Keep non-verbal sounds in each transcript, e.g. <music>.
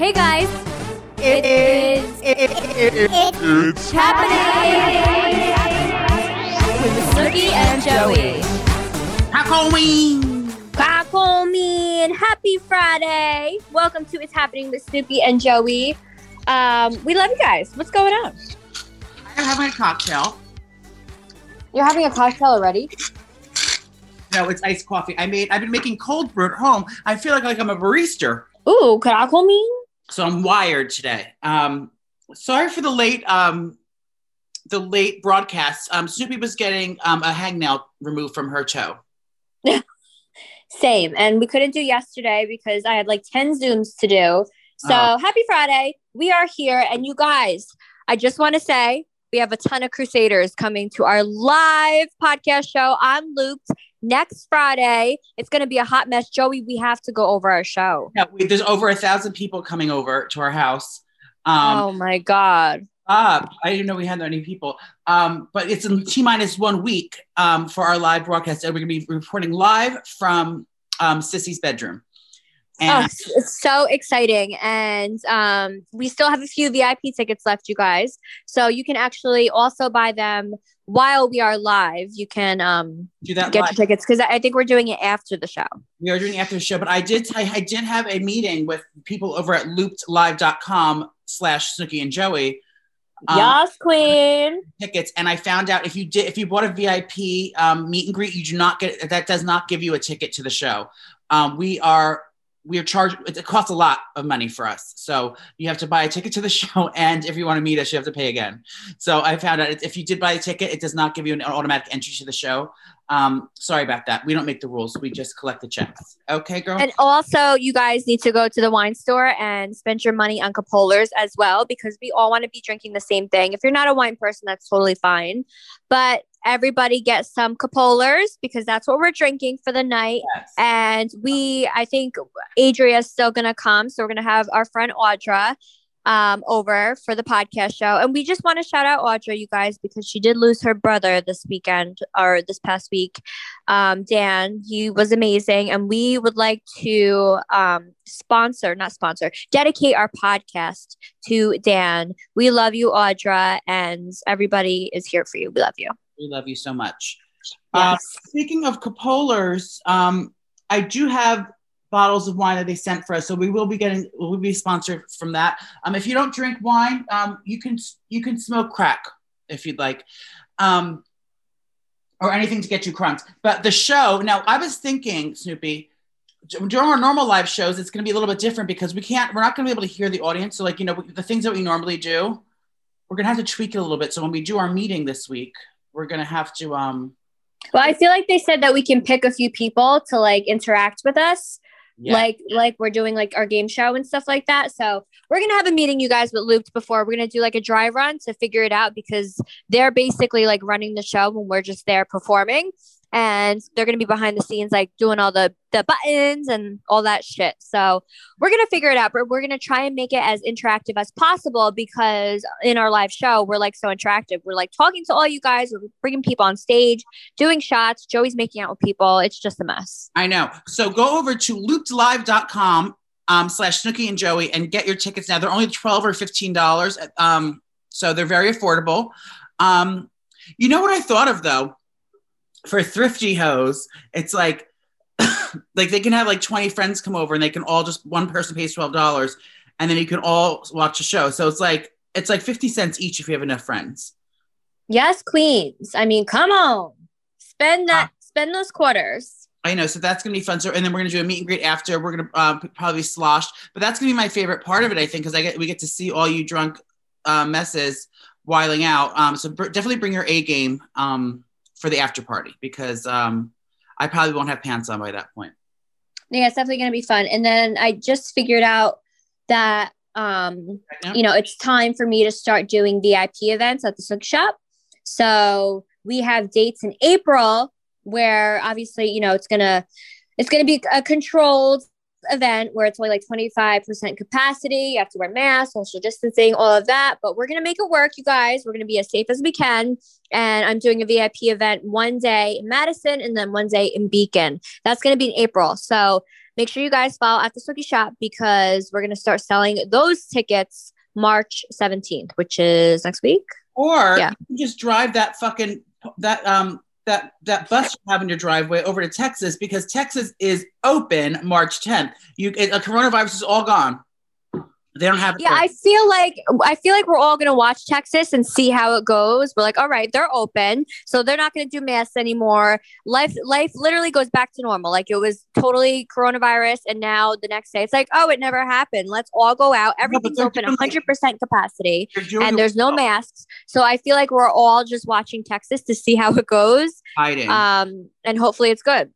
Hey guys, It is. It, it, it, It's happening with Snooki and Joey. Halloween. Call me happy Friday. Welcome to It's Happening with Snooki and Joey. Um, we love you guys. What's going on? I'm having a cocktail. You're having a cocktail already? No, it's iced coffee. I made. I've been making cold brew at home. I feel like like I'm a barista, Ooh, could I call me? So I'm wired today. Um, sorry for the late um, the late broadcast. Um, Snooki was getting um, a hangnail removed from her toe. <laughs> Same. And we couldn't do yesterday because I had like 10 Zooms to do. So Oh. happy Friday. We are here. And you guys, I just want to say we have a ton of Crusaders coming to our live podcast show on Looped next Friday. It's going to be a hot mess. Joey, we have to go over our show. Yeah, we, there's over a thousand people coming over to our house. Um, oh my God. Uh, I didn't know we had that many people. Um, but it's in T minus one week um, for our live broadcast. And we're going to be reporting live from um, Sissy's bedroom. Oh, And it's, it's so exciting. And um, we still have a few VIP tickets left, you guys. So you can actually also buy them while we are live. You can um, do that get live. your tickets because I I think we're doing it after the show. We are doing after the show, but I did I, I did have a meeting with people over at loopedlive.com slash Snooki and Joey. um, yes, Queen. tickets and I found out if you did if you bought a VIP um, meet and greet, you do not get that does not give you a ticket to the show. Um, we are we are charged it costs a lot of money for us. So you have to buy a ticket to the <laughs> show and if you want to meet us, you have to pay again. So I found out if you did buy a ticket, it does not give you an automatic entry to the show. Um, sorry about that. We don't make the rules. We just collect the checks. Okay, girl. And also, you guys need to go to the wine store and spend your money on Capolars as well because we all want to be drinking the same thing. If you're not a wine person, that's totally fine. But everybody get some Capolars because that's what we're drinking for the night. Yes. And we, I think Adria's still going to come. So we're going to have our friend Audra um, over for the podcast show. And we just want to shout out Audra, you guys, because she did lose her brother this weekend or this past week. Um, Dan, he was amazing. And we would like to um, sponsor, not sponsor, dedicate our podcast to Dan. We love you, Audra, and everybody is here for you. We love you. We love you so much. Uh, speaking of Capolars, um, I do have bottles of wine that they sent for us, so we will be getting we'll be sponsored from that. Um, if you don't drink wine, um, you can you can smoke crack if you'd like, um, or anything to get you crunk. But the show now, I was thinking, Snooki. During our normal live shows, it's going to be a little bit different because we can't. We're not going to be able to hear the audience. So, like you know, the things that we normally do, we're going to have to tweak it a little bit. So when we do our meeting this week, we're going to have to um, Well, I feel like they said that we can pick a few people to like interact with us. Yeah. like like we're doing like our game show and stuff like that. So we're gonna have a meeting, you guys, with Looped before. We're gonna do like a dry run to figure it out because they're basically like running the show when we're just there performing, and they're gonna be behind the scenes like doing all the the buttons and all that shit. So we're gonna figure it out, but we're gonna try and make it as interactive as possible because in our live show we're like so interactive. We're like talking to all you guys, we're bringing people on stage, doing shots. Joey's making out with people. It's just a mess. I know. So go over to loopedlive.com um, slash Snooki and Joey and get your tickets now. They're only 12 or $15. Um, so they're very affordable. Um, you know what I thought of though? For thrifty hoes, it's like, <coughs> like they can have like 20 friends come over and they can all just, one person pays $12 and then you can all watch a show. So it's like, it's like 50 cents each if you have enough friends. Yes, queens. I mean, come on. Spend that spend those quarters. I know, so that's gonna be fun. So, and then we're gonna do a meet and greet after. We're gonna um, probably sloshed, but that's gonna be my favorite part of it, I think, because I get we get to see all you drunk uh, messes wiling out. Um, so br- definitely bring your A game um, for the after party because um, I probably won't have pants on by that point. Yeah, it's definitely gonna be fun. And then I just figured out that um, Yeah. you know, it's time for me to start doing VIP events at the Sook Shop. So we have dates in April where obviously, you know, it's gonna it's gonna be a controlled event where it's only like 25% capacity. You have to wear masks, social distancing, all of that. But we're going to make it work, you guys. We're going to be as safe as we can. And I'm doing a VIP event one day in Madison and then one day in Beacon. That's going to be in April. So make sure you guys follow at the Snooki Shop because we're gonna start selling those tickets March 17th, which is next week. Or Yeah. you can just drive that fucking that um that that bus you have in your driveway over to Texas because Texas is open March 10th. You uh, coronavirus is all gone. They don't have Yeah. I feel like I feel like we're all gonna watch Texas and see how it goes. We're like, all right, they're open, so they're not gonna do masks anymore. Life, life literally goes back to normal. Like it was totally coronavirus, and now the next day it's like, oh, it never happened. Let's all go out. Everything's open, 100 percent capacity, and there's no masks. So I feel like we're all just watching Texas to see how it goes, hiding. um, and hopefully it's good.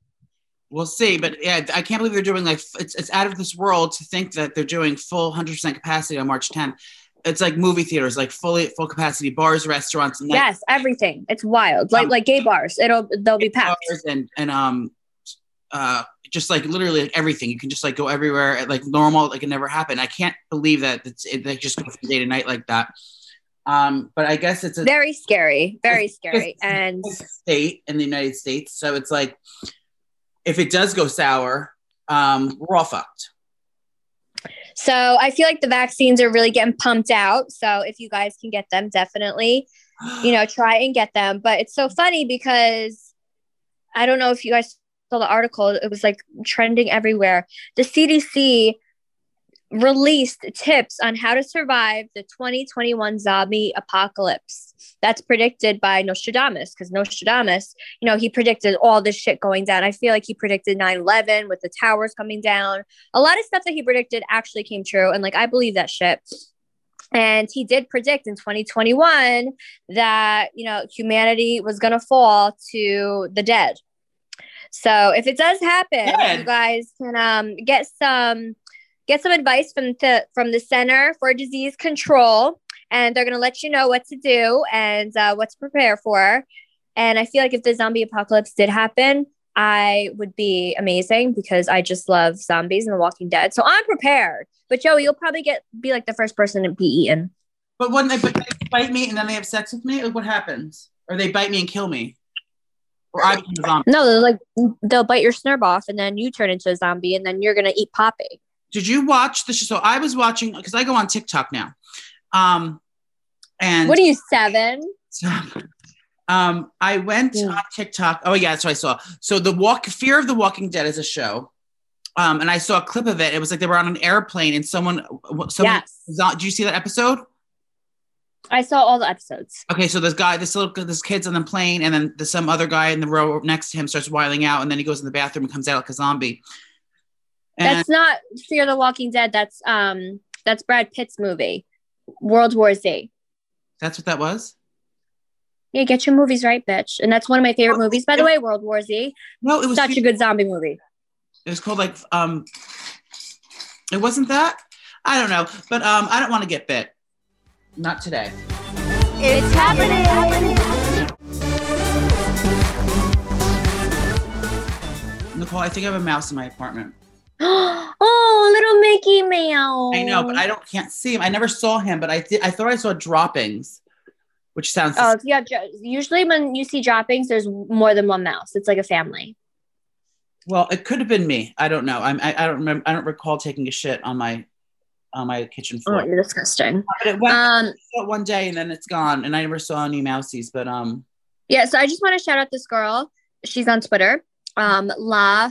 We'll see, but yeah, I can't believe they're doing like it's it's out of this world to think that they're doing full hundred percent capacity on March 10th. It's like movie theaters, like fully full capacity bars, restaurants, night Yes, everything. It's wild. Like Um, like gay bars. It'll they'll be packed. bars and and um uh just like literally like everything. You can just like go everywhere at, like normal, like it never happened. I can't believe that it's it like just go from day to night like that. Um, but I guess it's a Very scary. Very scary. And state in the United States, so it's like if it does go sour, um, we're all fucked. So I feel like the vaccines are really getting pumped out. So if you guys can get them, definitely, you know, <gasps> try and get them. But it's so funny because I don't know if you guys saw the article. It was like trending everywhere. The CDC released tips on how to survive the 2021 zombie apocalypse. That's predicted by Nostradamus because Nostradamus, you know, he predicted all this shit going down. I feel like he predicted 9 11 with the towers coming down. A lot of stuff that he predicted actually came true. And like, I believe that shit. And he did predict in 2021 that, you know, humanity was going to fall to the dead. So if it does happen, you guys can um, get some get some advice from the from the Center for Disease Control, and they're going to let you know what to do and uh, what to prepare for. And I feel like if the zombie apocalypse did happen, I would be amazing because I just love zombies and The Walking Dead. So I'm prepared. But Joey, you'll probably get be like the first person to be eaten. But when they, but they bite me and then they have sex with me, like what happens? Or they bite me and kill me? Or I become a zombie? No, they're like they'll bite your snurb off, and then you turn into a zombie, and then you're gonna eat Poppy. Did you watch the show? So I was watching because I go on TikTok now. Um, and What are you seven? um, I went Yeah. on TikTok. Oh yeah, that's what I saw. So the walk, Fear of the Walking Dead is a show. Um, and I saw a clip of it. It was like they were on an airplane and someone, someone, yes, did you see that episode? I saw all the episodes. Okay, so this guy, this little, this kid's on the plane, and then there's some other guy in the row next to him starts wiling out, and then he goes in the bathroom and comes out like a zombie. And That's not Fear the Walking Dead. That's um that's Brad Pitt's movie, World War Z. that's what that was. Yeah, get your movies right, bitch. And that's one of my favorite movies, by the way, World War Z. No, it was Such a good zombie movie. It was called like um. It wasn't that. I don't know, but um, I don't want to get bit. Not today. It's happening, happening happening. Nicole, I think I have a mouse in my apartment. <gasps> oh, little Mickey Mouse. I know, but I don't can't see him. I never saw him, but I did. I thought I saw droppings, which sounds. Oh, yeah. Usually, when you see droppings, there's more than one mouse. It's like a family. well, it could have been me. I don't know. I'm, I I don't remember. I don't recall taking a shit on my on my kitchen Oh, floor. you're disgusting. But it went Um, it one day and then it's gone, and I never saw any mousies. But um, yeah. So I just want to shout out this girl. She's on Twitter. Um, La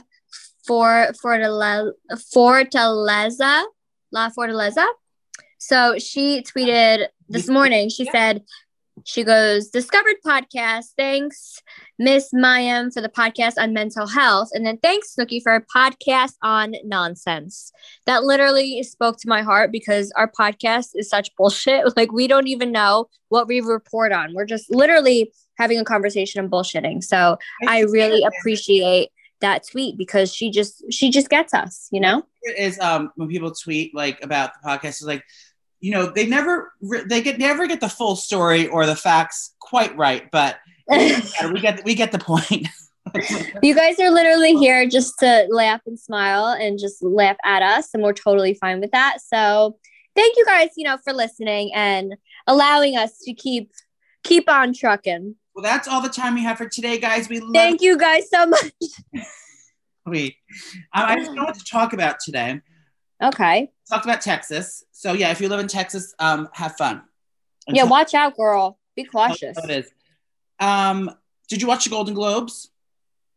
for Fortaleza, Fortaleza, La Fortaleza. So she tweeted this morning. She said, she goes, discovered podcast. Thanks, Miss Mayim, for the podcast on mental health. And then thanks, Snooki, for a podcast on nonsense. That literally spoke to my heart because our podcast is such bullshit. <laughs> Like, we don't even know what we report on. We're just literally having a conversation and bullshitting. So I really appreciate that tweet because she just she just gets us, you know? it is um when people tweet like about the podcast is like you know they never they get never get the full story or the facts quite right but we get we get the point <laughs> You guys are literally here just to laugh and smile and just laugh at us, and we're totally fine with that. So thank you guys, you know, for listening and allowing us to keep keep on trucking. Well that's all the time we have for today guys we love Thank you guys so much. <laughs> Um, I just know what to talk about today. Okay. Talked about Texas. So yeah, if you live in Texas, um, have fun. And Yeah, talk- watch out, girl. Be cautious. It is. Um, did you watch the Golden Globes?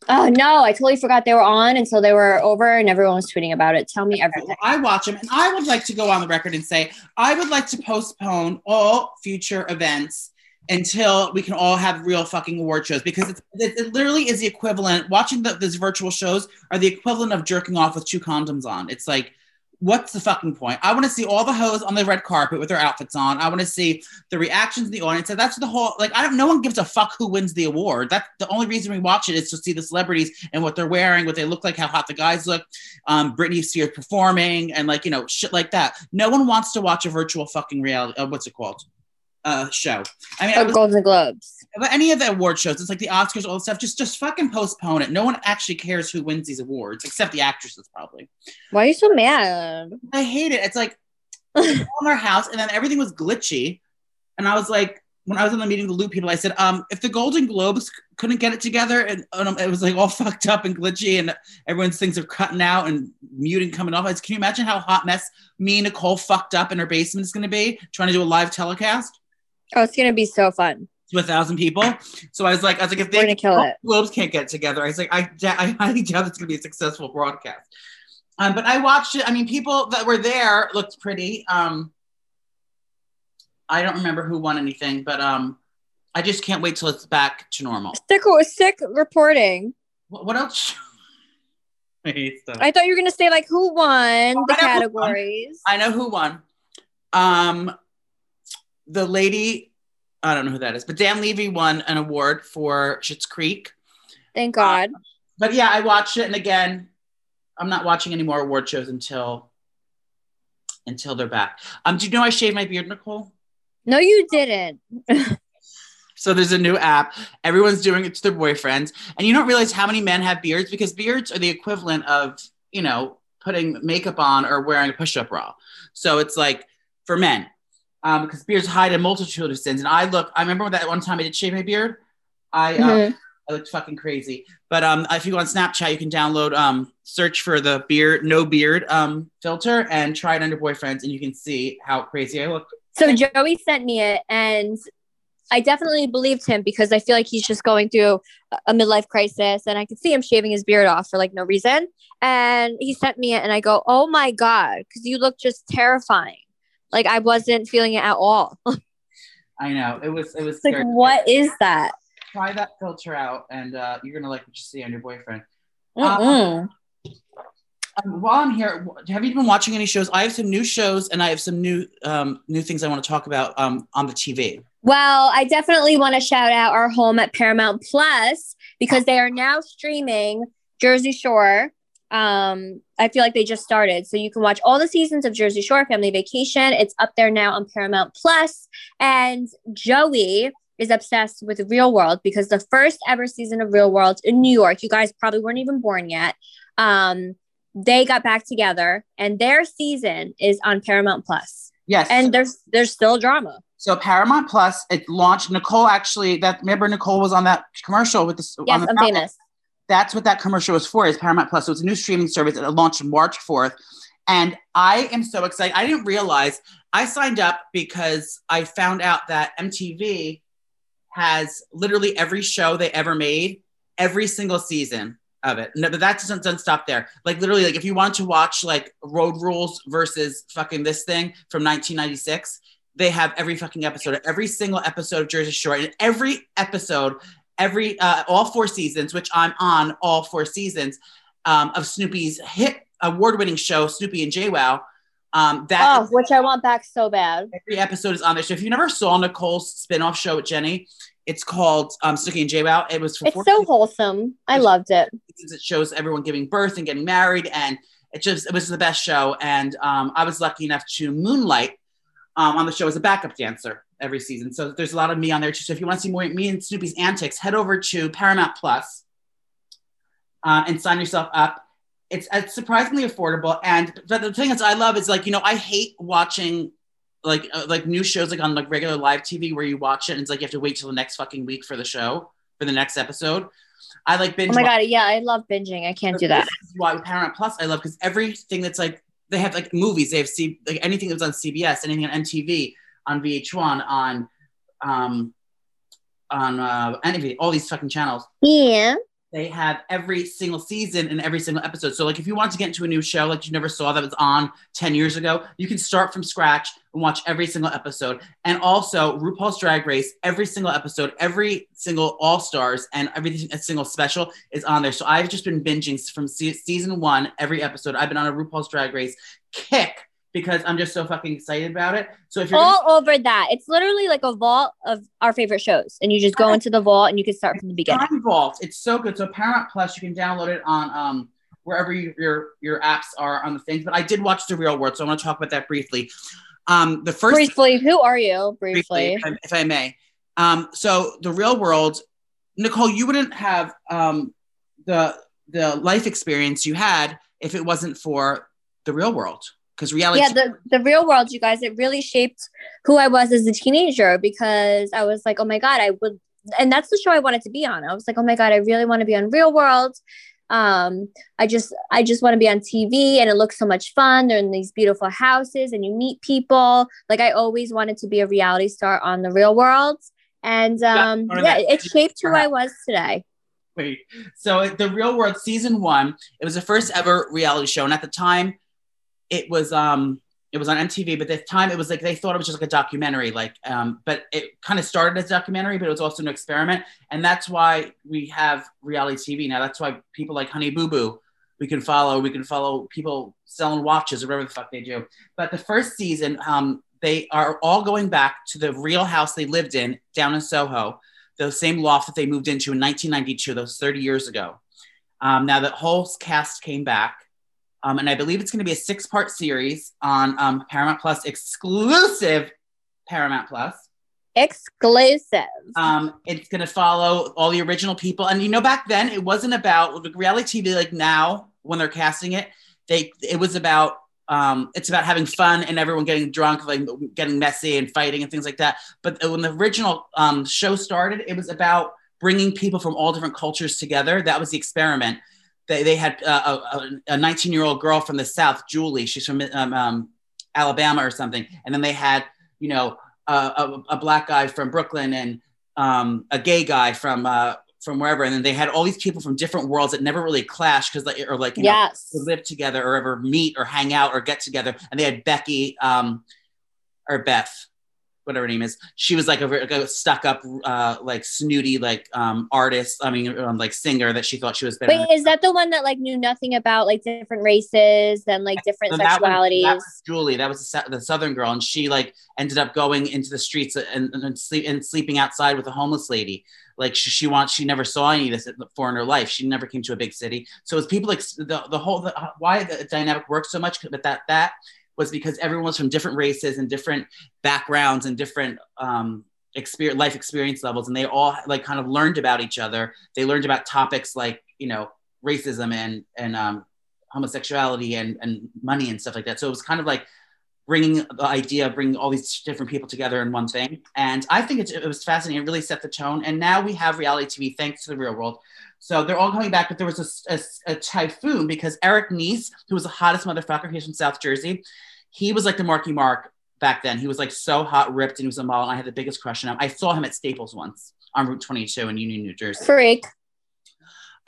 Oh no, I totally forgot they were on until they were over and everyone was tweeting about it. Tell me everything. Well, I watch them, and I would like to go on the record and say I would like to postpone all future events until we can all have real fucking award shows because it, it literally is the equivalent. Watching the, these virtual shows are the equivalent of jerking off with two condoms on. It's like. What's the fucking point? I want to see all the hoes on the red carpet with their outfits on. I want to see the reactions in the audience. And that's the whole like. I don't. No one gives a fuck who wins the award. That's the only reason we watch it is to see the celebrities and what they're wearing, what they look like, how hot the guys look um, Britney Spears performing and like you know shit like that. No one wants to watch a virtual fucking reality. Uh, what's it called? Uh, show. I mean, I Oh, was, Golden Globes. but any of the award shows, it's like the Oscars, all the stuff. Just just fucking postpone it. No one actually cares who wins these awards, except the actresses probably. Why are you so mad? I hate it. It's like on our house, and then everything was glitchy, and I was like. When I was in the meeting with the Loop people, I said, um, if the Golden Globes couldn't get it together and, and it was like all <laughs> fucked up and glitchy and everyone's things are cutting out and muting coming off. I said, can you imagine how hot mess me and Nicole fucked up in her basement is going to be trying to do a live telecast Oh, it's gonna be so fun. to a thousand people? So I was like, I was like, if they gonna kill it. Globes can't get together, I was like, I, I highly doubt it's to be a successful broadcast. Um, but I watched it. I mean, people that were there looked pretty. Um, I don't remember who won anything, but um, I just can't wait till it's back to normal. Sick, sick reporting. What, what else? <laughs> I. I thought you were gonna say like who won Oh, the I who won. categories. I know who won. Um, the lady, I don't know who that is, but Dan Levy won an award for Schitt's Creek. Thank God. But yeah, I watched it, and again, I'm not watching any more award shows until until they're back. Um, do you know I shaved my beard, Nicole? No, you didn't. <laughs> So there's a new app. Everyone's doing it to their boyfriends, and you don't realize how many men have beards because beards are the equivalent of you know putting makeup on or wearing a push-up bra. So it's like for men, um, because beards hide a multitude of sins. And I look. I remember that one time I did shave my beard. I uh, Mhm. I looked fucking crazy. But um, if you go on Snapchat, you can download um, search for the beard no beard um filter and try it your boyfriends, and you can see how crazy I look. So Joey sent me it, and I definitely believed him because I feel like he's just going through a- a midlife crisis, and I could see him shaving his beard off for like no reason. And he sent me it, and I go, "Oh my god," because you look just terrifying. Like I wasn't feeling it at all. <laughs> I know it was it was like, scary. what is that? try that filter out and uh, you're gonna like what you see on your boyfriend Mm-mm. um, while i'm here have you been watching any shows i have some new shows and i have some new um, new things i want to talk about um, on the tv Well, I definitely want to shout out our home at Paramount Plus because they are now streaming Jersey Shore. Um, I feel like they just started. So you can watch all the seasons of Jersey Shore Family Vacation. It's up there now on Paramount Plus. And Joey is obsessed with Real World because the first ever season of Real World in New York, you guys probably weren't even born yet. Um, they got back together and their season is on Paramount Plus. yes And there's there's still drama. so paramount plus it launched nicole actually that remember nicole was on that commercial with this Yes, on the I'm famous. That's what that commercial was for is paramount plus. So it's a new streaming service. That launched march 4th and i am so excited. I didn't realize i signed up because i found out that mtv has literally every show they ever made every single season of it. No but that doesn't, doesn't stop there. Like literally like if you want to watch like road rules versus fucking this thing from 1996 they have every fucking episode. Every single episode of jersey shore and every episode every uh, all four seasons, which I'm on all four seasons um, of Snooki's hit award-winning show, Snooki and JWoww. Um, that Oh, which I want back so bad. every episode is on there. So if you never saw Nicole's spin-off show with Jenny, it's called um, Snooki and JWoww. It was for It's so wholesome. I loved it. It shows everyone giving birth and getting married, and it just it was the best show. And um, I was lucky enough to moonlight um, on the show as a backup dancer every season. So there's a lot of me on there too. So if you want to see more me and Snooki's antics, head over to Paramount Plus uh, and sign yourself up. It's, it's surprisingly affordable. And but the thing is, I love is like you know I hate watching like uh, like new shows like on like regular live TV where you watch it and it's like you have to wait till the next fucking week for the show for the next episode. I like binge. Oh my watch- god, yeah, I love binging. I can't do that. Why Paramount Plus I love because everything that's like they have like movies, they have C like anything that's on CBS, anything on MTV, on VH1, on um on uh anything, all these fucking channels. Yeah. They have every single season and every single episode. So like if you want to get into a new show like you never saw that was on 10 years ago, you can start from scratch and watch every single episode. And also RuPaul's Drag Race, every single episode, every single All Stars, and every single special is on there. So I've just been binging from se- season one, every episode. I've been on a RuPaul's Drag Race kick because I'm just so fucking excited about it. So if you're gonna- All over that. It's literally like a vault of our favorite shows. And you just go into the vault and you can start from the beginning. Time Vault, it's so good. So Paramount Plus, you can download it on um wherever you, your your apps are on the things. But I did watch The Real World, so I want to talk about that briefly. Um, the first Briefly, who are you? Briefly. if, I, if I may. Um, so the real world, Nicole, you wouldn't have um, the the life experience you had if it wasn't for the real world. Because reality, yeah the, the real world you guys it really shaped who i was as a teenager because i was like oh my god i would and that's the show i wanted to be on. I was like oh my god i really want to be on real world. Um i just i just want to be on tv and it looks so much fun. They're in these beautiful houses and you meet people. Like i always wanted to be a reality star on the real world. And um one of yeah it shaped who i was today. Wait. So the real world season one, it was the first ever reality show, and at the time, it was um it was on MTV, but the time it was like they thought it was just like a documentary, like um, but it kind of started as a documentary, but it was also an experiment, and that's why we have reality TV now. That's why people like Honey Boo Boo we can follow. We can follow people selling watches or whatever the fuck they do. But the first season, um, they are all going back to the real house they lived in down in Soho, the same loft that they moved into in 1992, those 30 years ago. Um, now the whole cast came back. Um, and I believe it's going to be a six part series on um, Paramount Plus, exclusive Paramount Plus. exclusive Um, it's going to follow all the original people. And you know, back then it wasn't about like, reality TV like now when they're casting it. They it was about um, it's about having fun and everyone getting drunk, like getting messy and fighting and things like that. But when the original um, show started, it was about bringing people from all different cultures together. That was the experiment. They, they had uh, a 19 year old girl from the South, Julie. She's from um, um, Alabama or something. And then they had, you know, uh, a, a black guy from Brooklyn and um, a gay guy from uh, from wherever. And then they had all these people from different worlds that never really clashed because they or like you know, yes to live together or ever meet or hang out or get together. And they had Becky um, or Beth, whatever her name is. She was like a, very- like a stuck up, uh, like snooty, like um, artist. I mean, um, like singer that she thought she was better. Wait, is that the one that like knew nothing about like different races and like different So that was- sexualities? that was Julie, that was the, the Southern girl, and she like ended up going into the streets and, and, and sleep and sleeping outside with a homeless lady. Like she, she wants, she never saw any of this before in her life. She never came to a big city. So it's people like the, the whole the, why the dynamic works so much, but that that was because everyone was from different races and different backgrounds and different um, experience, life experience levels, and they all like kind of learned about each other. They learned about topics like you know racism and and um, homosexuality and and money and stuff like that. So it was kind of like bringing the idea of bringing all these different people together in one thing. And I think it, it was fascinating. It really set the tone. And now we have reality TV thanks to the real world. So they're all coming back, but there was a, a, a typhoon because Eric Nies, who was the hottest motherfucker, he's from South Jersey. He was like the Marky Mark back then. He was like so hot, ripped, and he was a model. And I had the biggest crush on him. I saw him at Staples once on Route 22 in Union, New Jersey. Freak.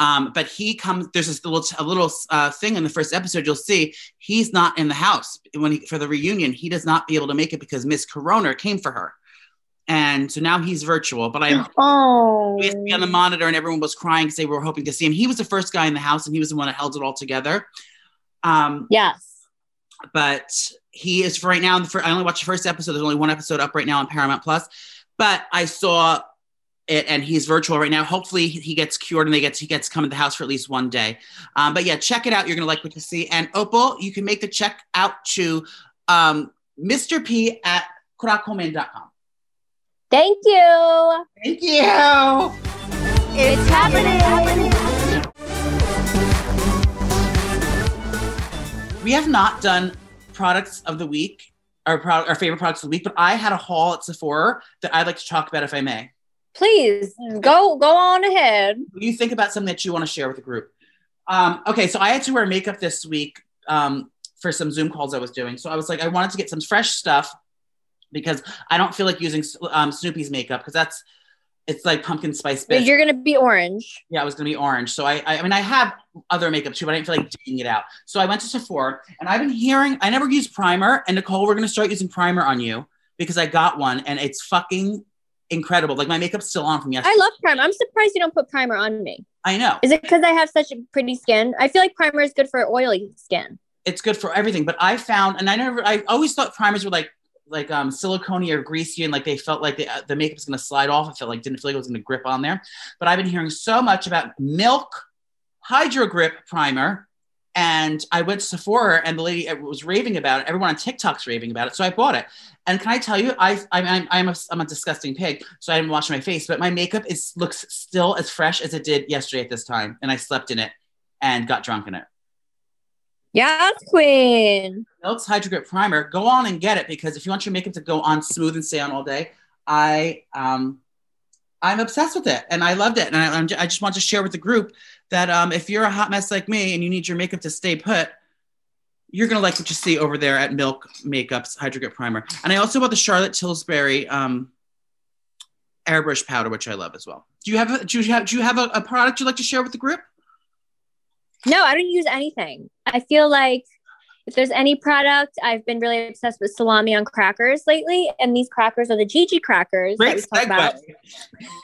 Um, but he comes. There's this little a little uh, thing in the first episode. You'll see he's not in the house when he, for the reunion. He does not be able to make it because Miss Corona came for her, and so now he's virtual. But I <gasps> Oh. we used to be on the monitor, and everyone was crying because they were hoping to see him. He was the first guy in the house, and he was the one that held it all together. Um, Yes. but he is for right now. For, I only watched the first episode. There's only one episode up right now on Paramount Plus. But I saw it, and he's virtual right now. Hopefully, he gets cured and they get he gets come to the house for at least one day. Um, but yeah, check it out. You're gonna like what you see. And Opal, you can make the check out to um, Mr. P at kurakomen.com. Thank you. Thank you. It's happening. We have not done products of the week, our, pro- our favorite products of the week, but I had a haul at Sephora that I'd like to talk about if I may. Please go go on ahead. You think about something that you want to share with the group. Um, okay, so I had to wear makeup this week um, for some Zoom calls I was doing. So I was like, I wanted to get some fresh stuff because I don't feel like using um, Snooki's makeup because that's it's like pumpkin spice. But you're gonna be orange. Yeah, I was gonna be orange. So I, I, I mean, I have other makeup too, but I didn't feel like taking it out. So I went to Sephora, and I've been hearing. I never use primer, and Nicole, we're gonna start using primer on you because I got one, and it's fucking incredible. Like my makeup's still on from yesterday. I love primer. I'm surprised you don't put primer on me. I know. Is it because I have such a pretty skin? I feel like primer is good for oily skin. It's good for everything, but I found, and I never, I always thought primers were like like um silicone or greasy and like they felt like the, uh, the makeup was going to slide off. I felt like didn't feel like it was going to grip on there. But I've been hearing so much about Milk Hydro Grip Primer. And I went to Sephora and the lady was raving about it. Everyone on TikTok's raving about it. So I bought it. And can I tell you, I, I, I'm, a, I'm a disgusting pig. So I didn't wash my face, but my makeup is looks still as fresh as it did yesterday at this time. And I slept in it and got drunk in it. Yes, Queen. Milk's Hydro Grip Primer. Go on and get it because if you want your makeup to go on smooth and stay on all day, I um, I'm obsessed with it and I loved it. And I, I just want to share with the group that um, if you're a hot mess like me and you need your makeup to stay put, you're gonna like what you see over there at Milk Makeup's Hydro Grip Primer. And I also bought the Charlotte Tilbury um, airbrush powder, which I love as well. Do you have a, do you have do you have a, a product you'd like to share with the group? No, I don't use anything. I feel like if there's any product, I've been really obsessed with salami on crackers lately, and these crackers are the GG crackers Great that we about.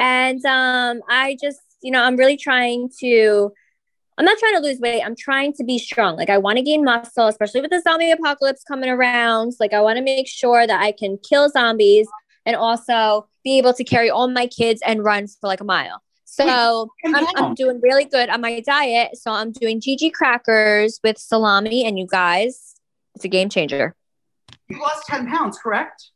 And um, I just, you know, I'm really trying to. I'm not trying to lose weight. I'm trying to be strong. Like I want to gain muscle, especially with the zombie apocalypse coming around. Like I want to make sure that I can kill zombies and also be able to carry all my kids and run for like a mile. So I'm, I'm, doing really good on my diet. So I'm doing GG crackers with salami, and you guys, it's a game changer. You lost 10 pounds, correct?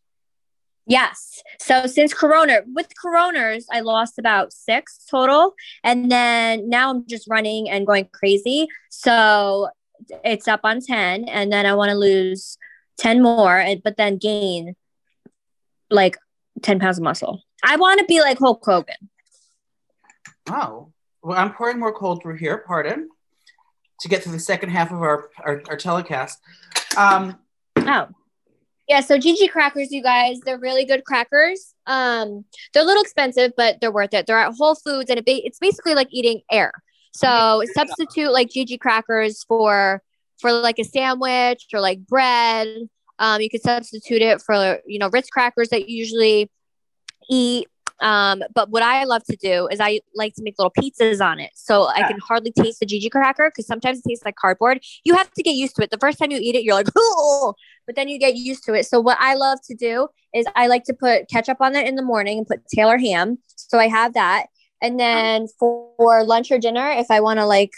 Yes. So since Corona, with Coronas, I lost about six total. And then now I'm just running and going crazy. So it's up on 10. And then I want to lose 10 more, but then gain like 10 pounds of muscle. I want to be like Hulk Hogan. Oh, well, I'm pouring more cold brew here. Pardon. To get to the second half of our our, our telecast. Um, oh, yeah. So GG crackers, you guys, they're really good crackers. Um, they're a little expensive, but they're worth it. They're at Whole Foods, and it ba- it's basically like eating air. So substitute like GG crackers for for like a sandwich or like bread. Um, you could substitute it for you know Ritz crackers that you usually eat um, but what I love to do is I like to make little pizzas on it. So I can hardly taste the GG cracker because sometimes it tastes like cardboard. You have to get used to it. The first time you eat it, you're like, oh, but then you get used to it. So what I love to do is I like to put ketchup on it in the morning and put Taylor ham. So I have that. And then for, for lunch or dinner, if I want to like,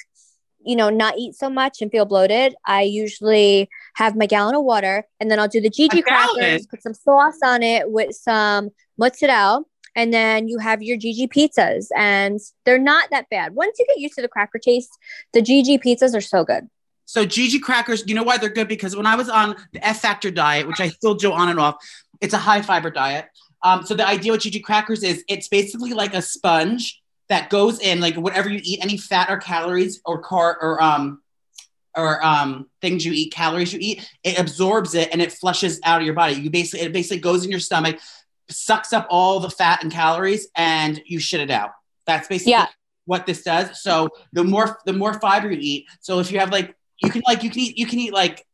you know, not eat so much and feel bloated, I usually have my gallon of water and then I'll do the GG crackers, put some sauce on it with some mozzarella and then you have your GG pizzas, and they're not that bad. Once you get used to the cracker taste, the GG pizzas are so good. So GG crackers, you know why they're good? Because when I was on the F Factor diet, which I still do on and off, it's a high fiber diet. Um, so the idea with GG crackers is it's basically like a sponge that goes in, like whatever you eat, any fat or calories or car or um or um things you eat, calories you eat, it absorbs it and it flushes out of your body. You basically it basically goes in your stomach sucks up all the fat and calories and you shit it out. That's basically yeah. what this does. So the more the more fiber you eat, so if you have like you can like you can eat you can eat like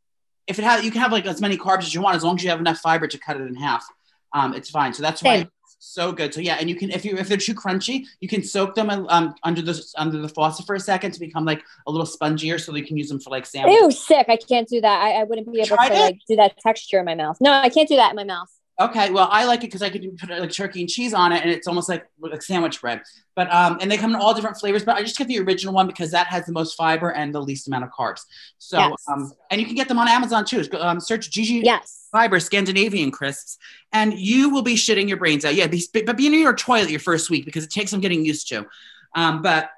if it has you can have like as many carbs as you want as long as you have enough fiber to cut it in half. Um, it's fine. So that's why so good. So yeah, and you can if you if they're too crunchy, you can soak them um, under the under the faucet for a second to become like a little spongier, so you can use them for like sandwiches. Ew, sick! I can't do that. I, I wouldn't be able to it? like do that texture in my mouth. No, I can't do that in my mouth. Okay, well, I like it because I could put like turkey and cheese on it, and it's almost like like sandwich bread. But um, and they come in all different flavors. But I just get the original one because that has the most fiber and the least amount of carbs. So yes. um, and you can get them on Amazon too. Um, search GG yes. Fiber Scandinavian crisps, and you will be shitting your brains out. Yeah, be, but be in your toilet your first week because it takes some getting used to. Um, but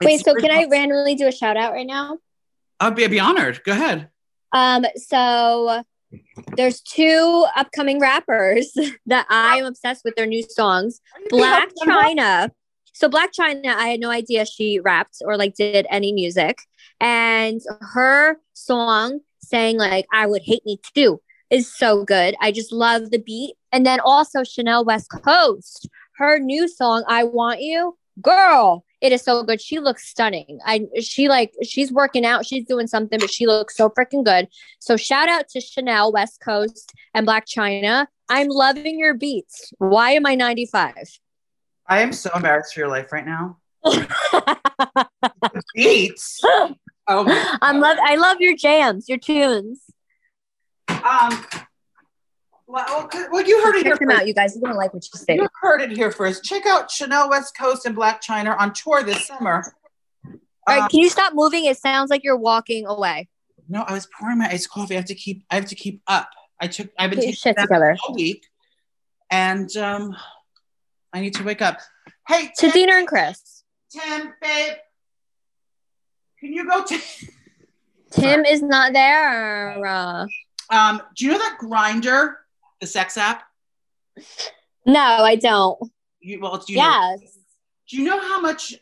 wait, so can I randomly do a shout out right now? I'd be, I'd be honored. Go ahead. Um, so There's two upcoming rappers <laughs> that I am obsessed with their new songs. Blac Chyna. So Blac Chyna, I had no idea she rapped or like did any music. And her song saying like I would hate me too is so good. I just love the beat. And then also Chanel West Coast, her new song I Want You, girl, it is so good. She looks stunning. I she like she's working out, she's doing something, but she looks so freaking good. So shout out to Chanel West Coast and Blac Chyna. I'm loving your beats. Why am I 95? I am so embarrassed for your life right now. <laughs> beats. Oh I'm love I love your jams, your tunes. Um well, well, you heard it Check here. Them out, you guys. You're gonna like what you say. You heard it here first. Check out Chanel West Coast and Blac Chyna on tour this summer. All right, um, can you stop moving? It sounds like you're walking away. No, I was pouring my iced coffee. I have to keep. I have to keep up. I took. I've been taking shit together all week, and um, I need to wake up. Hey, to Dina and Chris. Tim, babe, can you go to? Tim <laughs> is not there. Um, do you know that Grindr, the sex app? No, I don't. You, well, do you yes. Know, do you know how much?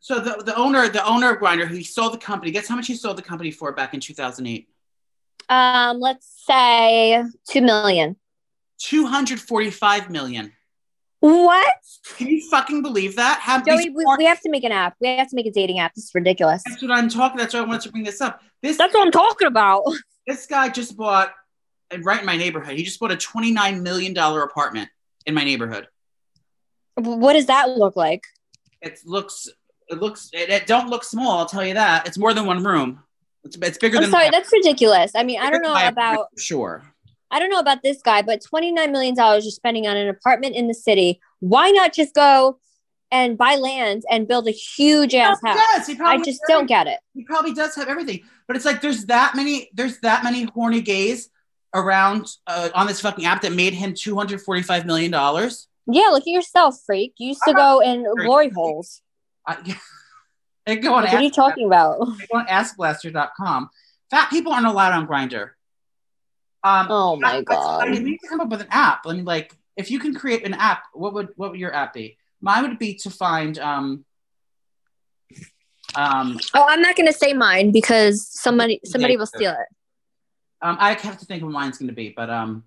So the, the owner, the owner of Grindr, who he sold the company, guess how much he sold the company for back in 2008? Um, let's say two million. 245 million. What? Can you fucking believe that? Have Joey, we, we, have to make an app. We have to make a dating app. This is ridiculous. That's what I'm talking. That's why I wanted to bring this up. This. That's what I'm talking about. This guy just bought, right in my neighborhood. He just bought a 29 million dollar apartment in my neighborhood. What does that look like? It looks. It looks. It, it don't look small. I'll tell you that. It's more than one room. It's, it's bigger I'm than. Sorry, that's ridiculous. I mean, I don't know about. Sure. I don't know about this guy, but $29 million you're spending on an apartment in the city. Why not just go and buy land and build a huge ass house? I just don't get it. He probably does have everything, but it's like there's that many, there's that many horny gays around uh, on this fucking app that made him $245 million. Yeah, look at yourself, freak. You used to go in glory holes. I, <laughs> I go on what are you talking about? I <laughs> go on askblaster.com. Fat people aren't allowed on Grindr. Um, oh my I, god! I, I need to come up with an app. I mean, like, if you can create an app, what would what would your app be? Mine would be to find. Um, um, oh, I'm not going to say mine because somebody somebody will steal it. Um, I have to think of what mine's going to be, but um,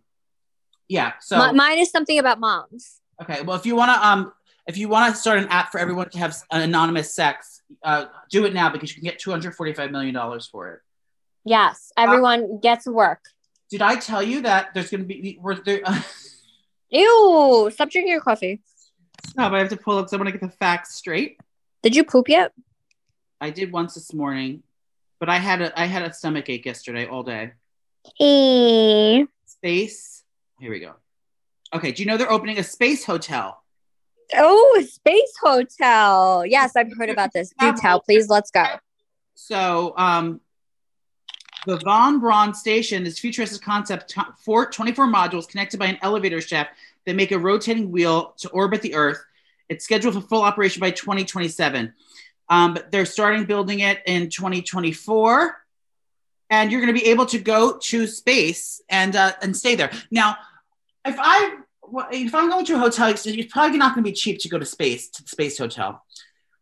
yeah. So M- mine is something about moms. Okay, well, if you want to um, if you want to start an app for everyone to have anonymous sex, uh, do it now because you can get 245 million dollars for it. Yes, everyone uh, gets work. Did I tell you that there's going to be we're there? Uh, <laughs> Ew! Stop drinking your coffee. Stop! I have to pull up. So I want to get the facts straight. Did you poop yet? I did once this morning, but I had a I had a stomach ache yesterday all day. E. Space. Here we go. Okay. Do you know they're opening a space hotel? Oh, space hotel. Yes, I've heard about this. Do tell, please. Let's go. So, um, the Von Braun station is futuristic concept, t- four, 24 modules connected by an elevator shaft that make a rotating wheel to orbit the Earth. It's scheduled for full operation by 2027. Um, but they're starting building it in 2024. And you're going to be able to go to space and uh, and stay there. Now, if I if I'm going to a hotel, it's probably not going to be cheap to go to space to the space hotel.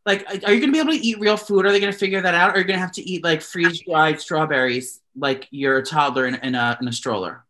Like are you going to be able to eat real food? Are they going to figure that out? Or are you going to have to eat like freeze dried strawberries like you're a toddler in, in, a, in a stroller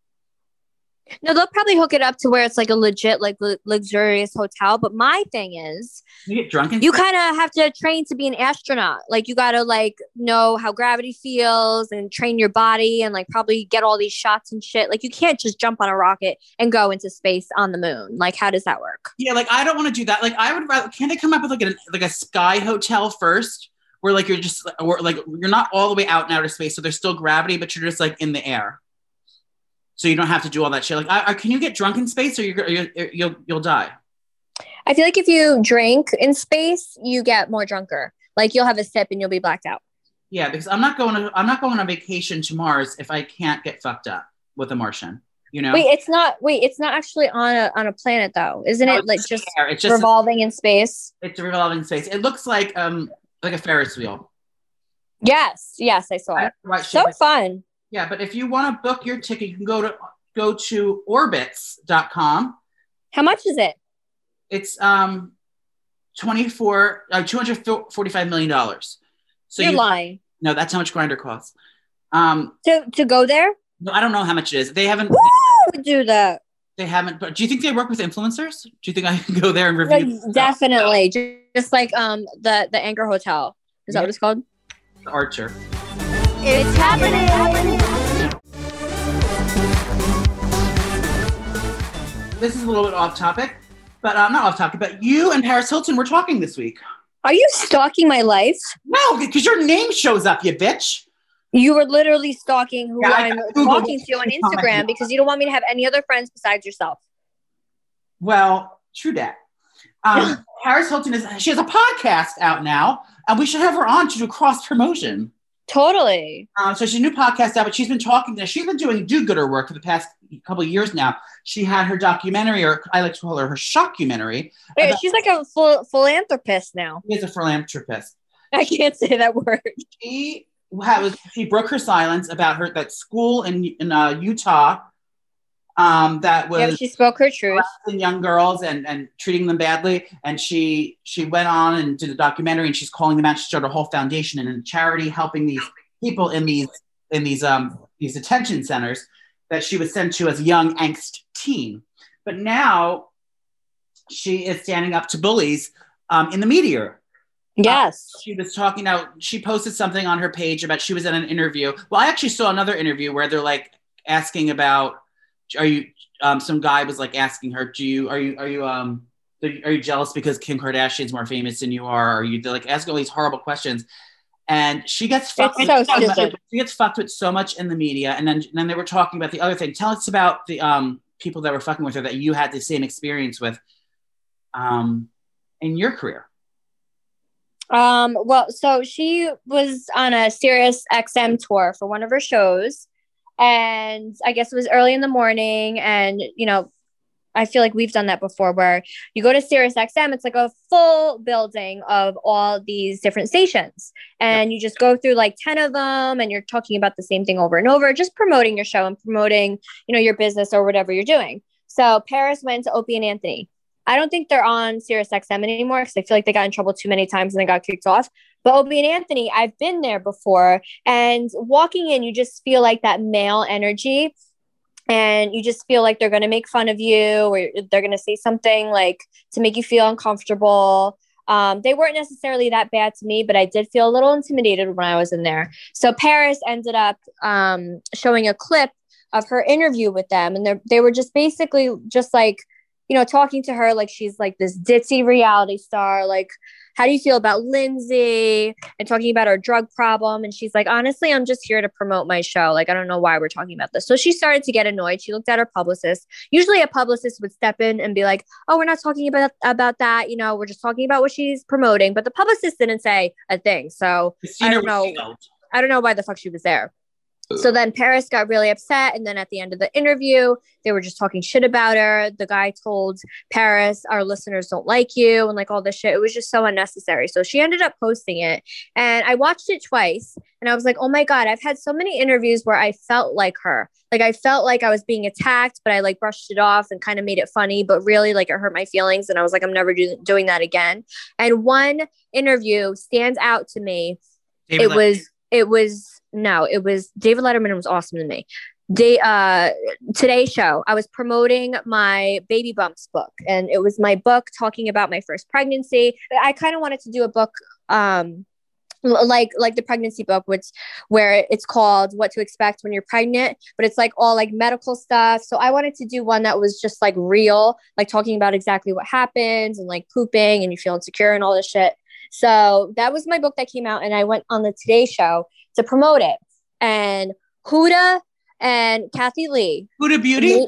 no, they'll probably hook it up to where it's like a legit, like l- luxurious hotel. But my thing is, you get drunk. And- you kind of have to train to be an astronaut. Like you got to like know how gravity feels and train your body and like probably get all these shots and shit. Like you can't just jump on a rocket and go into space on the moon. Like how does that work? Yeah, like I don't want to do that. Like I would rather. Can they come up with like a like a sky hotel first? Where like you're just or like you're not all the way out in outer space, so there's still gravity, but you're just like in the air so you don't have to do all that shit. Like, I, I, can you get drunk in space, or you're, you're, you'll you'll die? I feel like if you drink in space, you get more drunker. Like you'll have a sip and you'll be blacked out. Yeah, because I'm not going to I'm not going on vacation to Mars if I can't get fucked up with a Martian. You know? Wait, it's not. Wait, it's not actually on a on a planet though, isn't no, it? Like just, it's just revolving in space. It's revolving in space. It looks like um like a Ferris wheel. Yes, yes, I saw it. So fun. Yeah, but if you want to book your ticket, you can go to go to orbitz.com. How much is it? It's um 24 uh, 245 million dollars. So you're you, lying. No, that's how much Grindr costs. Um to to go there? No, I don't know how much it is. They haven't Woo, do that. They haven't, but do you think they work with influencers? Do you think I can go there and review? Like, definitely, just like um the the Anchor Hotel. Is yeah. that what it's called? The Archer. It's happening. This is a little bit off topic, but uh, not off topic. But you and Paris Hilton were talking this week. Are you stalking my life? No, because your name shows up, you bitch. You were literally stalking who yeah, I'm talking to on Instagram because you don't want me to have any other friends besides yourself. Well, true that. Um, <laughs> Paris Hilton is she has a podcast out now, and we should have her on to do cross promotion. Totally. Um, so she's a new podcast out, but she's been talking. To, she's been doing do-gooder work for the past couple of years now. She had her documentary, or I like to call her her shockumentary. Wait, she's like a full philanthropist now. She's a philanthropist. I can't say that word. She was she broke her silence about her that school in in uh, Utah um, that was yeah, she spoke her truth. young girls and and treating them badly. And she she went on and did a documentary and she's calling them out. She started a whole foundation and a charity helping these people in these in these um these detention centers that she was sent to as a young angst teen. But now she is standing up to bullies um, in the media. Yes. Uh, she was talking now, she posted something on her page about she was in an interview. Well, I actually saw another interview where they're like asking about are you um some guy was like asking her, do you are you are you um are you jealous because Kim Kardashian's more famous than you are? Are you they're like asking all these horrible questions? And she gets fucked so with, she gets fucked with so much in the media. And then and then they were talking about the other thing. Tell us about the um people that were fucking with her that you had the same experience with um in your career. Um, well, so she was on a Sirius XM tour for one of her shows. And I guess it was early in the morning. And, you know, I feel like we've done that before where you go to Sirius XM, it's like a full building of all these different stations. And you just go through like 10 of them and you're talking about the same thing over and over, just promoting your show and promoting, you know, your business or whatever you're doing. So Paris went to Opie and Anthony. I don't think they're on Sirius XM anymore because I feel like they got in trouble too many times and they got kicked off. But Opie and Anthony, I've been there before. And walking in, you just feel like that male energy. And you just feel like they're going to make fun of you or they're going to say something like to make you feel uncomfortable. Um, they weren't necessarily that bad to me, but I did feel a little intimidated when I was in there. So Paris ended up um, showing a clip of her interview with them, and they were just basically just like you know, talking to her like she's like this ditzy reality star. Like, how do you feel about Lindsay? And talking about her drug problem. And she's like, honestly, I'm just here to promote my show. Like, I don't know why we're talking about this. So she started to get annoyed. She looked at her publicist. Usually a publicist would step in and be like, oh, we're not talking about, about that. You know, we're just talking about what she's promoting. But the publicist didn't say a thing. So I don't know. I don't know why the fuck she was there. So then Paris got really upset. And then at the end of the interview, they were just talking shit about her. The guy told Paris, Our listeners don't like you, and like all this shit. It was just so unnecessary. So she ended up posting it. And I watched it twice. And I was like, Oh my God, I've had so many interviews where I felt like her. Like I felt like I was being attacked, but I like brushed it off and kind of made it funny. But really, like it hurt my feelings. And I was like, I'm never do- doing that again. And one interview stands out to me. David it was, it was, no, it was David Letterman was awesome to me. Day uh Today show, I was promoting my baby bumps book, and it was my book talking about my first pregnancy. I kind of wanted to do a book um like like the pregnancy book which where it's called what to expect when you're pregnant but it's like all like medical stuff so i wanted to do one that was just like real like talking about exactly what happens and like pooping and you feel insecure and all this shit so that was my book that came out and i went on the today show to promote it. And Huda and Kathie Lee. Huda Beauty?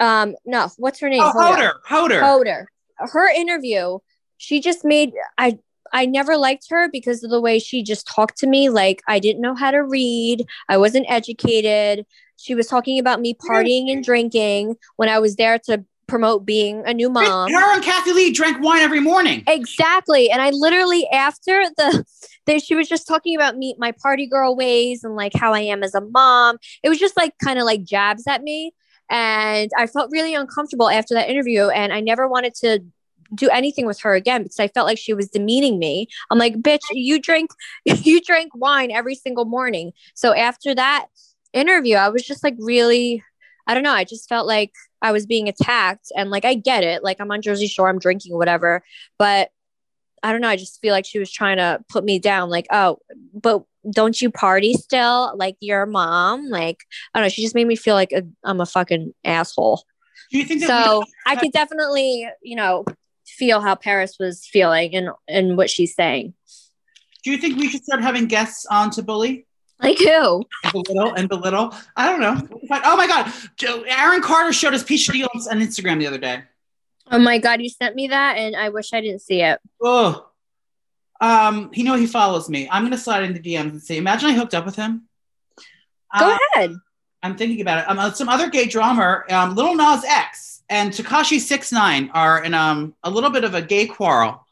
um, no, what's her name? Oh, Hoda. Hoda. Hoda. Her interview, she just made I I never liked her because of the way she just talked to me. Like I didn't know how to read. I wasn't educated. She was talking about me partying and drinking when I was there to promote being a new mom. Her and Kathie Lee drank wine every morning. Exactly. And I literally after the <laughs> they, she was just talking about me my party girl ways and like how I am as a mom. It was just like kind of like jabs at me and I felt really uncomfortable after that interview and I never wanted to do anything with her again because I felt like she was demeaning me. I'm like, bitch, you drink <laughs> you drink wine every single morning. So after that interview, I was just like really I don't know, I just felt like I was being attacked and like I get it. Like I'm on Jersey Shore, I'm drinking whatever, but I don't know, I just feel like she was trying to put me down like, "Oh, but don't you party still like your mom?" Like, I don't know, she just made me feel like i am a fucking asshole. Do you think so? I could definitely, you know, feel how Paris was feeling and and what she's saying. Do you think we should start having guests on to bully? Like who? And belittle and belittle. I don't know. Oh my god, Aaron Carter showed us peach deals on Instagram the other day. Oh my god, you sent me that, and I wish I didn't see it. Oh, um, he know he follows me. I'm gonna slide into DMs and say, imagine I hooked up with him. Go uh, ahead. I'm thinking about it. Um, uh, some other gay drummer, um, Lil Nas X and Tekashi Six Nine are in um a little bit of a gay quarrel.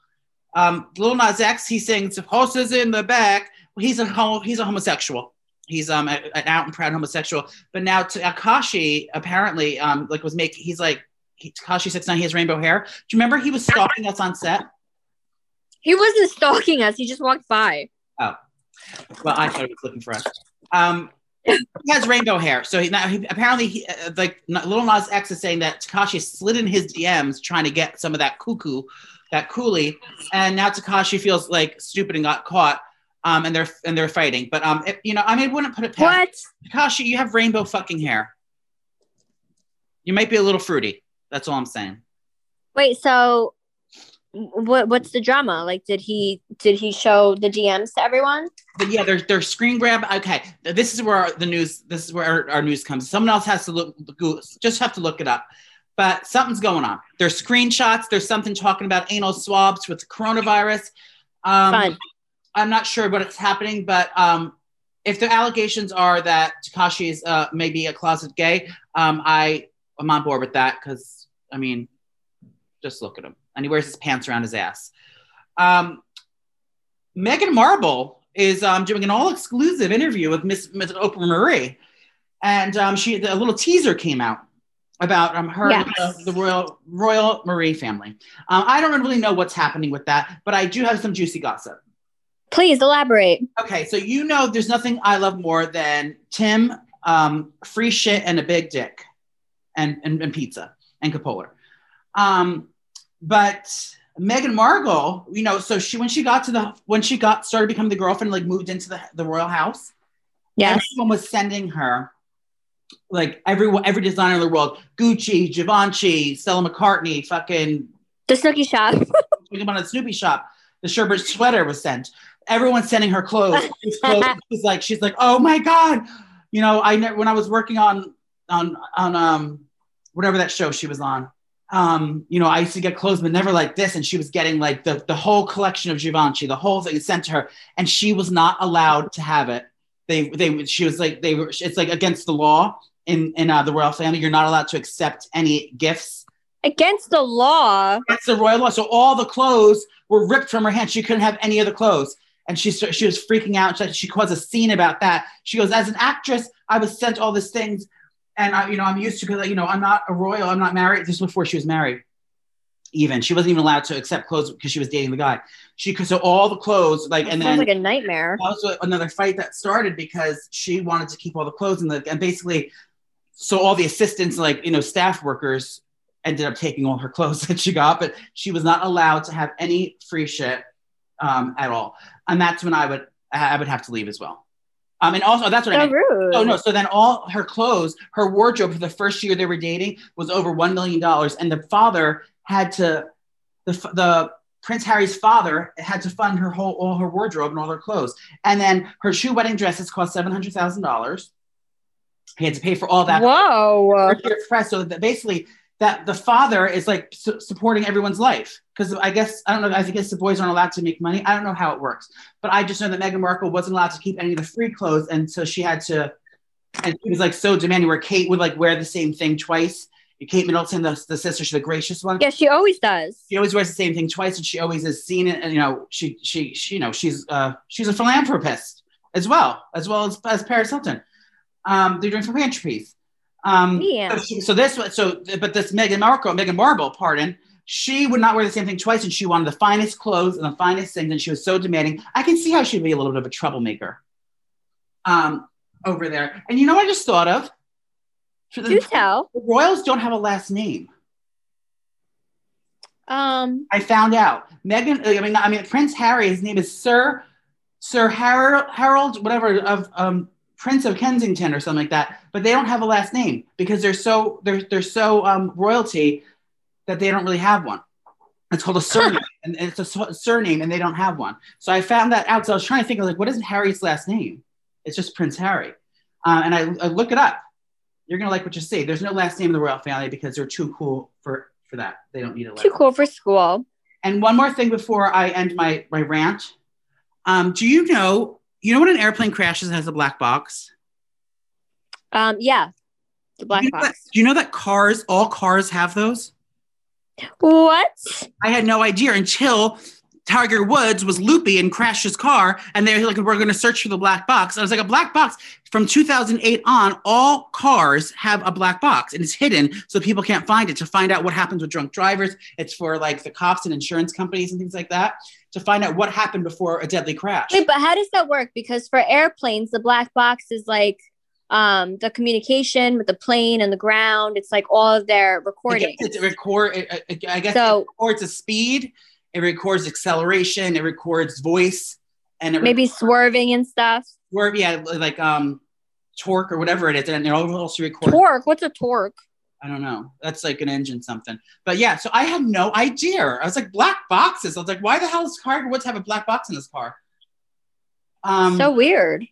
Um, Lil Nas X, he sings "Horses in the Back." He's a homo, he's a homosexual. He's um a, an out and proud homosexual. But now Tekashi apparently um like was making he's like Tekashi six nine. He has rainbow hair. Do you remember he was stalking us on set? He wasn't stalking us. He just walked by. Oh, well, I thought he was looking for us. Um, he has rainbow hair, so he now he, apparently he, uh, like Little Nas X is saying that Tekashi slid in his DMs trying to get some of that cuckoo, that coolie, and now Tekashi feels like stupid and got caught um, and they're and they're fighting. But um, it, you know, I mean, I wouldn't put it past what Tekashi. You have rainbow fucking hair. You might be a little fruity. That's all I'm saying. Wait, so what what's the drama? Like, did he did he show the DMs to everyone? But yeah, they're they're screen grab. Okay, this is where the news. This is where our, our news comes. Someone else has to look. Just have to look it up. But something's going on. There's screenshots. There's something talking about anal swabs with coronavirus. Um, Fun. I'm not sure what's happening, but um, if the allegations are that Tekashi is uh, maybe a closet gay, um, I am on board with that because I mean, just look at him, and he wears his pants around his ass. Um, Meghan Markle is um, doing an all-exclusive interview with Miss, Miss Oprah Marie, and um, she a little teaser came out about um, her yes. uh, the royal royal Marie family. Um, I don't really know what's happening with that, but I do have some juicy gossip. Please elaborate. Okay, so you know there's nothing I love more than Tim, um, free shit, and a big dick, and and, and pizza and Capola. Um, but Meghan Markle, you know, so she when she got to the when she got started becoming the girlfriend, like moved into the, the royal house. Yes. Everyone was sending her like everyone, every designer in the world, Gucci, Givenchy, Stella McCartney, fucking the Snooki shop. <laughs> talking about a Snoopy shop. The Sherbet sweater was sent everyone's sending her <laughs> clothes. she's like, she's like, oh my god, you know, I ne- when I was working on on on um whatever that show she was on, um, you know, I used to get clothes, but never like this. And she was getting like the the whole collection of Givenchy, the whole thing sent to her, and she was not allowed to have it. They they she was like they were. It's like against the law in in uh, the royal family. You're not allowed to accept any gifts against the law. That's the royal law. So all the clothes were ripped from her hand. She couldn't have any of the clothes and she she was freaking out. She, she caused a scene about that. She goes, as an actress, I was sent all these things, and I, you know, I'm used to because you know, I'm not a royal. I'm not married. This was before she was married. Even she wasn't even allowed to accept clothes because she was dating the guy. She so all the clothes like that and then like a nightmare. Also another fight that started because she wanted to keep all the clothes and the and basically so all the assistants like you know staff workers ended up taking all her clothes <laughs> that she got, but she was not allowed to have any free shit um, at all and that's when I would I would have to leave as well. Um, and also that's what so I mean. Rude. Oh no! So then all her clothes, her wardrobe for the first year they were dating was over one million dollars, and the father had to the the Prince Harry's father had to fund her whole all her wardrobe and all her clothes, and then her shoe wedding dresses cost seven hundred thousand dollars. He had to pay for all that. Whoa! Press. So that basically that the father is like su- supporting everyone's life because I guess I don't know. I guess the boys aren't allowed to make money. I don't know how it works, but I just know that Meghan Markle wasn't allowed to keep any of the free clothes, and so she had to. And she was like so demanding, where Kate would like wear the same thing twice Kate Middleton, the, the sister, she's the gracious one. Yeah, she always does. She always wears the same thing twice, and she always is seen it. And you know, she she, she you know she's uh she's a philanthropist as well, as well as as Paris Hilton. Um, they're doing philanthropies. Um, Yeah. so, so this so but this Meghan Markle, Meghan Marble, pardon, she would not wear the same thing twice, and she wanted the finest clothes and the finest things, and she was so demanding. I can see how she'd be a little bit of a troublemaker. Um, over there, and you know what I just thought of? For the- Do tell. the Royals don't have a last name. Um, I found out. Meghan, I mean, I mean, Prince Harry. His name is Sir Sir Harold, Harold, whatever, of um, Prince of Kensington or something like that. But they don't have a last name because they're so they're they're so um, royalty that they don't really have one. It's called a <laughs> surname, and it's a surname, and they don't have one. So I found that out. So I was trying to think, of like, what is Harry's last name? It's just Prince Harry, uh, and I, I look it up. You're gonna like what you see. There's no last name in the royal family because they're too cool for for that. They don't need a last. too cool for school. And one more thing before I end my, my rant. Um, do you know, you know when an airplane crashes and has a black box? Um, yeah, the black you know that- box. do you know that cars, all cars have those? What? I had no idea until Tiger Woods was loopy and crashed his car. And they're like, we're going to search for the black box. I was like, a black box from 2008 on, all cars have a black box and it's hidden so people can't find it to find out what happens with drunk drivers. It's for like the cops and insurance companies and things like that to find out what happened before a deadly crash. Wait, but how does that work? Because for airplanes, the black box is like um the communication with the plane and the ground. It's like all of their recording. it record. It, it- I guess So- it records the speed. It records acceleration. It records voice, and it Maybe swerving and stuff. records, yeah, like um, torque or whatever it is, and it also records. Torque. What's a torque? I don't know. That's like an engine something. But yeah, so I had no idea. I was like black boxes. I was like, why the hell does Tiger Woods have a black box in his car? Um, so weird.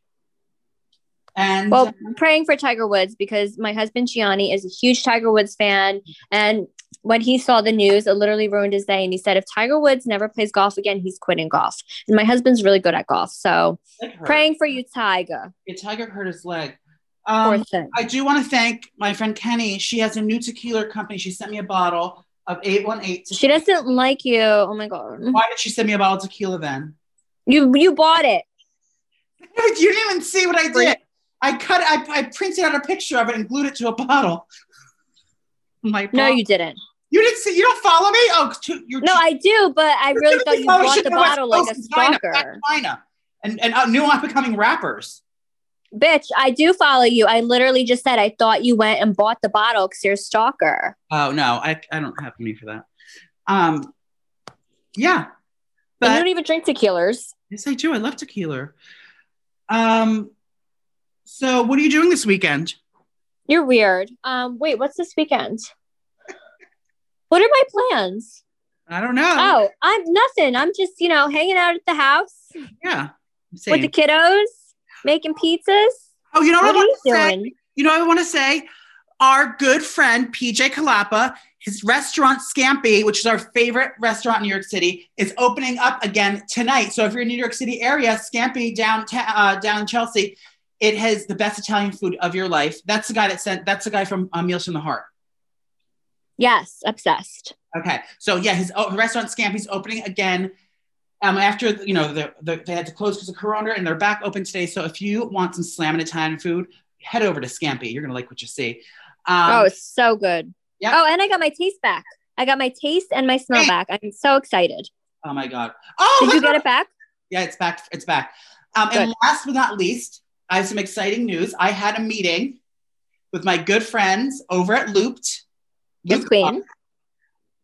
and Well, I'm praying for Tiger Woods because my husband Gianni is a huge Tiger Woods fan. And when he saw the news, it literally ruined his day. And he said, if Tiger Woods never plays golf again, he's quitting golf. And my husband's really good at golf. So praying for you, Tiger. Yeah, Tiger hurt his leg. Um. I do want to thank my friend Kenny. She has a new tequila company. She sent me a bottle of 818. She doesn't like you. Oh my God. Why did she send me a bottle of tequila then? You you bought it. <laughs> You didn't even see what I did. I cut I, I printed out a picture of it and glued it to a <laughs> bottle. My No, you didn't. you didn't see. You don't follow me. Oh, you're No, I do, but I really thought you bought the bottle like a China, stalker. to China, and and uh, new up becoming rappers. Bitch, I do follow you. I literally just said I thought you went and bought the bottle because you're a stalker. Oh no, I I don't have money for that. Um, yeah, and you don't even drink tequilas. yes, I do. I love tequila. Um, so what are you doing this weekend? You're weird. Um, wait, what's this weekend? What are my plans? I don't know. Oh, I'm nothing. I'm just, you know, hanging out at the house yeah, with the kiddos, making pizzas. oh, you know what, What I want to say? doing? You know what I want to say? Our good friend PJ Calapa, his restaurant Scampi, which is our favorite restaurant in New York City, is opening up again tonight. So if you're in New York City area, Scampi down uh, down in Chelsea, it has the best Italian food of your life. That's the guy that sent. That's the guy from uh, Meals from the Heart. Yes, obsessed. Okay, so yeah, his oh, restaurant Scampi's opening again. Um, after you know the, the, they had to close because of Corona, and they're back open today. So if you want some slamming Italian food, head over to scampi You're gonna like what you see. Um, oh, it's so good. yeah. Oh, and I got my taste back. I got my taste and my smell Hey. back. I'm so excited. Oh my god! Oh, Did you look get it back? Yeah, it's back. It's back. Um, and last but not least, I have some exciting news. I had a meeting with my good friends over at Looped. Yes, Looped queen.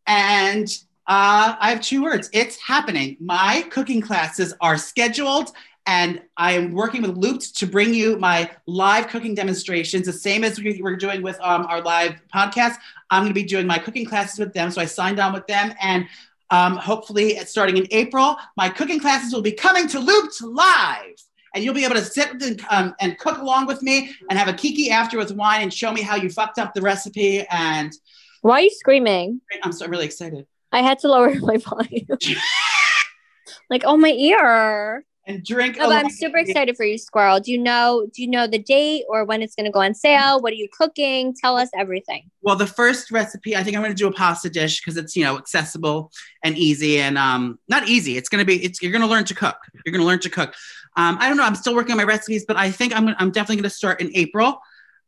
And uh, I have two words. It's happening. My cooking classes are scheduled, and I am working with Looped to bring you my live cooking demonstrations, the same as we were doing with um, our live podcast. I'm going to be doing my cooking classes with them. So I signed on with them, and um, hopefully, starting in April, my cooking classes will be coming to Looped live. And you'll be able to sit and, um, and cook along with me and have a kiki after with wine and show me how you fucked up the recipe. And Why are you screaming? I'm so really excited. I had to lower <laughs> my volume. <laughs> like, oh, my ear. and drink. Oh, I'm super excited for you, Squirrel. Do you know? Do you know the date or when it's going to go on sale? What are you cooking? Tell us everything. Well, the first recipe, I think I'm going to do a pasta dish because it's you know accessible and easy, and um, not easy. It's going to be. It's you're going to learn to cook. You're going to learn to cook. Um, I don't know. I'm still working on my recipes, but I think I'm I'm definitely going to start in April.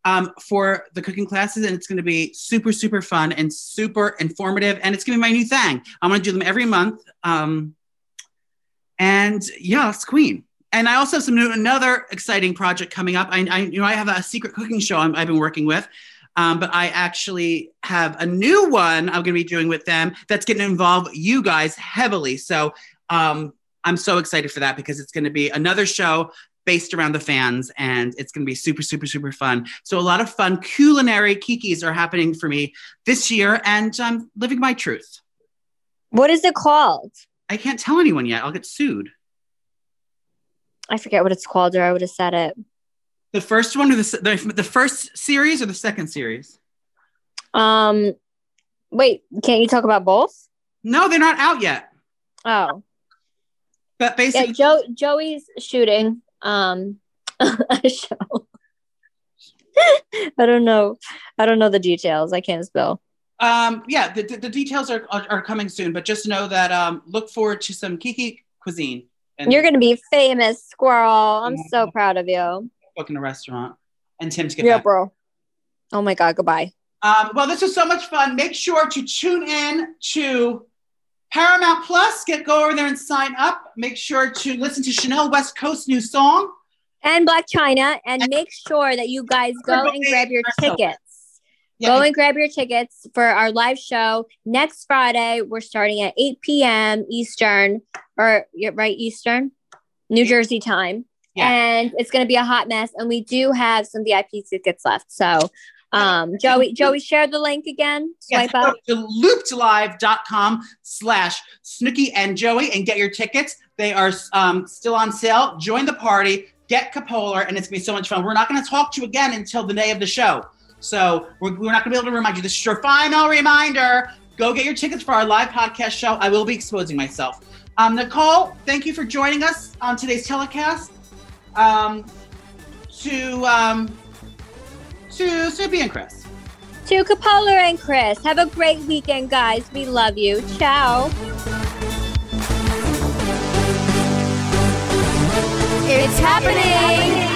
Um, for the cooking classes, and it's going to be super, super fun and super informative. And it's going to be my new thing. I'm going to do them every month. Um, and yeah, it's Queen. And I also have some new, another exciting project coming up. I, I you know I have a secret cooking show i have been working with, um, but I actually have a new one I'm going to be doing with them that's going to involve you guys heavily. So um, I'm so excited for that because it's going to be another show based around the fans and it's going to be super super super fun so a lot of fun culinary kikis are happening for me this year and i'm living my truth what is it called I can't tell anyone yet. I'll get sued. I forget what it's called, or I would have said it. The first one, or the the, the first series, or the second series? Um, wait, can't you talk about both? No, they're not out yet. Oh, but basically, yeah, Joe Joey's shooting um <laughs> a show. <laughs> I don't know. I don't know the details. I can't spell. Um, yeah, the, the, details are, are, are coming soon, but just know that um, look forward to some Kiki cuisine. And You're gonna be famous, squirrel. I'm so proud of you. Booking a restaurant and Tim to get yeah, back. bro. Oh my god, goodbye. Um, well, this was so much fun. Make sure to tune in to Paramount Plus. Get go over there and sign up. Make sure to listen to Chanel West Coast new song and Blac Chyna, and make sure that you guys go and grab your tickets. Yeah. Go and grab your tickets for our live show next Friday. We're starting at 8 p.m. Eastern, or right Eastern, New Jersey time. Yeah. And it's going to be a hot mess. And we do have some VIP tickets left. So, um, Joey, Joey, share the link again. Swipe yes, up to loopedlive.com slash Snooki and Joey and get your tickets. They are um, still on sale. Join the party, get Capolar, and it's going to be so much fun. We're not going to talk to you again until the day of the show. So we're, we're not going to be able to remind you. This is your final reminder. Go get your tickets for our live podcast show. I will be exposing myself. Um, Nicole, thank you for joining us on today's telecast. Um, to um, to Snoopy and Chris. To Capola and Chris. Have a great weekend, guys. We love you. Ciao. It's happening. It's happening.